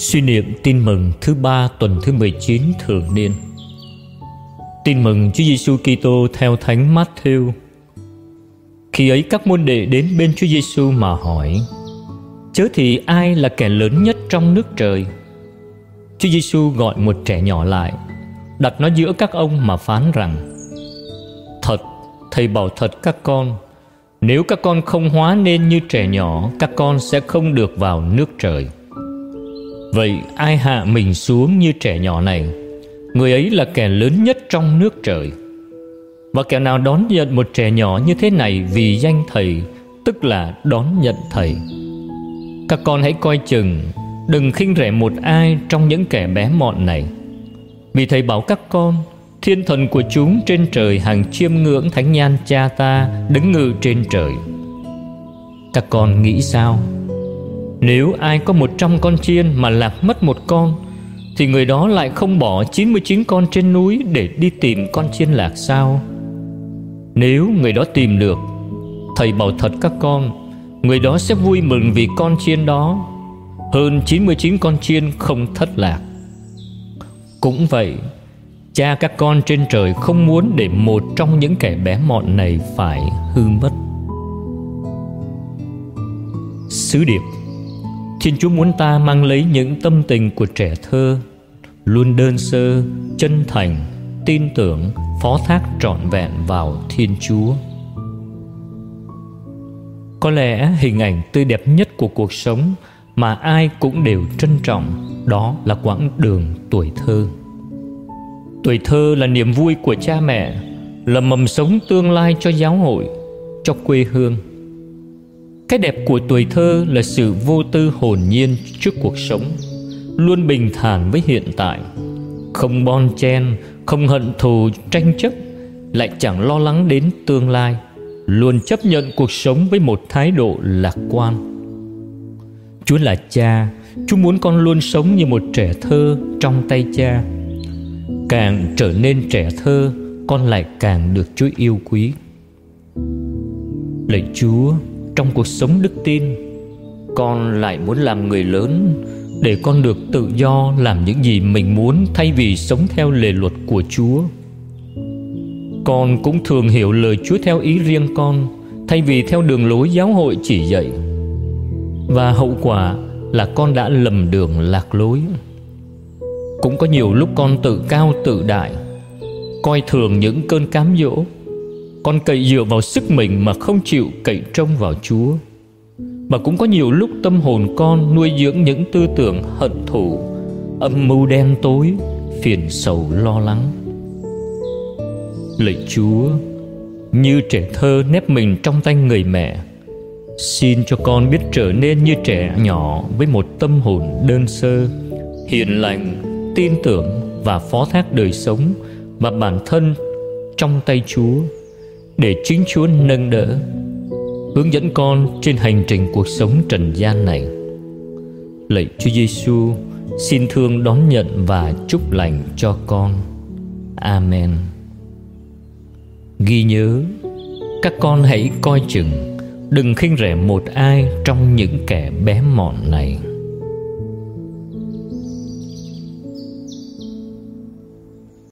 Suy niệm tin mừng thứ ba tuần thứ 19 thường niên Tin mừng Chúa Giêsu Kitô theo Thánh Matthew. Khi ấy các môn đệ đến bên Chúa Giêsu mà hỏi: Chớ thì ai là kẻ lớn nhất trong nước trời? Chúa Giêsu gọi một trẻ nhỏ lại, đặt nó giữa các ông mà phán rằng: Thật, thầy bảo thật các con, nếu các con không hóa nên như trẻ nhỏ, các con sẽ không được vào nước trời. Vậy ai hạ mình xuống như trẻ nhỏ này? Người ấy là kẻ lớn nhất trong nước trời. Và kẻ nào đón nhận một trẻ nhỏ như thế này Vì danh thầy, Tức là đón nhận thầy? Các con hãy coi chừng, Đừng khinh rẻ một ai trong những kẻ bé mọn này. Vì thầy bảo các con, Thiên thần của chúng trên trời hàng chiêm ngưỡng thánh nhan cha ta Đứng ngự trên trời. Các con nghĩ sao? Nếu ai có một trăm con chiên mà lạc mất một con, Thì người đó lại không bỏ 99 con trên núi để đi tìm con chiên lạc sao? Nếu người đó tìm được, Thầy bảo thật các con, Người đó sẽ vui mừng vì con chiên đó. Hơn 99 con chiên không thất lạc. Cũng vậy, Cha các con trên trời không muốn để một trong những kẻ bé mọn này phải hư mất. Sứ điệp. Thiên Chúa muốn ta mang lấy những tâm tình của trẻ thơ Luôn đơn sơ, chân thành, tin tưởng, phó thác trọn vẹn vào Thiên Chúa. Có lẽ hình ảnh tươi đẹp nhất của cuộc sống Mà ai cũng đều trân trọng Đó là quãng đường tuổi thơ. Tuổi thơ là niềm vui của cha mẹ Là mầm sống tương lai cho giáo hội Cho quê hương cái đẹp của tuổi thơ là sự vô tư hồn nhiên trước cuộc sống Luôn bình thản với hiện tại. Không bon chen, không hận thù tranh chấp Lại chẳng lo lắng đến tương lai Luôn chấp nhận cuộc sống với một thái độ lạc quan. Chúa là cha Chúa muốn con luôn sống như một trẻ thơ trong tay cha. Càng trở nên trẻ thơ Con lại càng được Chúa yêu quý. Lạy Chúa trong cuộc sống đức tin. Con lại muốn làm người lớn, để con được tự do làm những gì mình muốn thay vì sống theo lề luật của chúa. Con cũng thường hiểu lời chúa theo ý riêng con, thay vì theo đường lối giáo hội chỉ dạy. Và hậu quả là con đã lầm đường lạc lối. Cũng có nhiều lúc con tự cao tự đại, coi thường những cơn cám dỗ con cậy dựa vào sức mình mà không chịu cậy trông vào Chúa. Mà cũng có nhiều lúc tâm hồn con nuôi dưỡng những tư tưởng hận thù Âm mưu đen tối, phiền sầu lo lắng. Lạy Chúa Như trẻ thơ nép mình trong tay người mẹ Xin cho con biết trở nên như trẻ nhỏ Với một tâm hồn đơn sơ Hiền lành, tin tưởng và phó thác đời sống Và bản thân trong tay Chúa để chính Chúa nâng đỡ hướng dẫn con trên hành trình cuộc sống trần gian này. Lạy Chúa Giêsu, xin thương đón nhận và chúc lành cho con. Amen. Ghi nhớ, các con hãy coi chừng, đừng khinh rẻ một ai trong những kẻ bé mọn này.